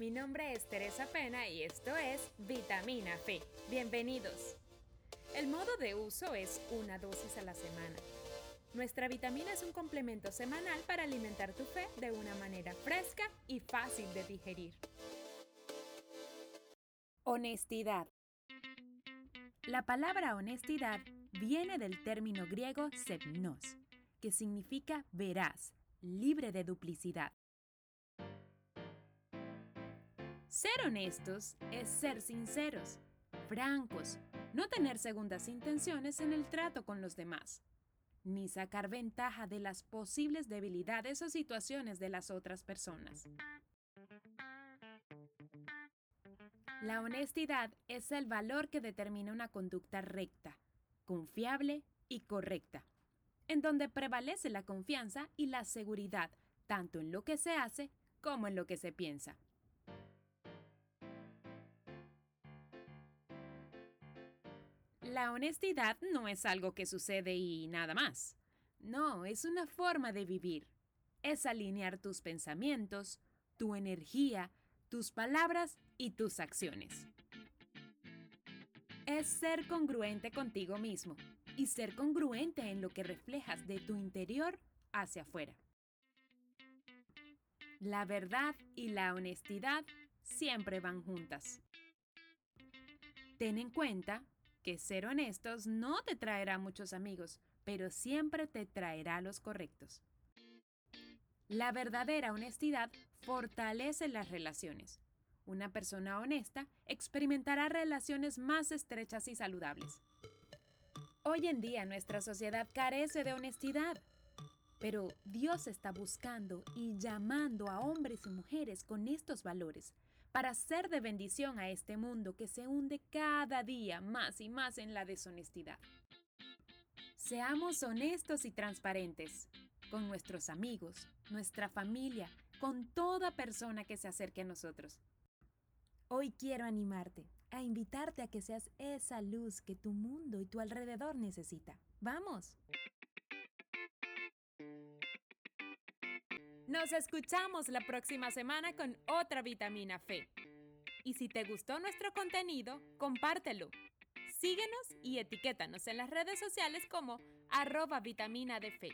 Mi nombre es Teresa Pena y esto es Vitamina Fe. Bienvenidos. El modo de uso es una dosis a la semana. Nuestra vitamina es un complemento semanal para alimentar tu fe de una manera fresca y fácil de digerir. Honestidad. La palabra honestidad viene del término griego sepnos, que significa veraz, libre de duplicidad. Ser honestos es ser sinceros, francos, no tener segundas intenciones en el trato con los demás, ni sacar ventaja de las posibles debilidades o situaciones de las otras personas. La honestidad es el valor que determina una conducta recta, confiable y correcta, en donde prevalece la confianza y la seguridad tanto en lo que se hace como en lo que se piensa. La honestidad no es algo que sucede y nada más. No, es una forma de vivir. Es alinear tus pensamientos, tu energía, tus palabras y tus acciones. Es ser congruente contigo mismo y ser congruente en lo que reflejas de tu interior hacia afuera. La verdad y la honestidad siempre van juntas. Ten en cuenta que ser honestos no te traerá muchos amigos, pero siempre te traerá los correctos. La verdadera honestidad fortalece las relaciones. Una persona honesta experimentará relaciones más estrechas y saludables. Hoy en día nuestra sociedad carece de honestidad, pero Dios está buscando y llamando a hombres y mujeres con estos valores para ser de bendición a este mundo que se hunde cada día más y más en la deshonestidad. Seamos honestos y transparentes con nuestros amigos, nuestra familia, con toda persona que se acerque a nosotros. Hoy quiero animarte, a invitarte a que seas esa luz que tu mundo y tu alrededor necesita. ¡Vamos! Nos escuchamos la próxima semana con otra vitamina Fe. Y si te gustó nuestro contenido, compártelo. Síguenos y etiquétanos en las redes sociales como arroba vitamina de fe.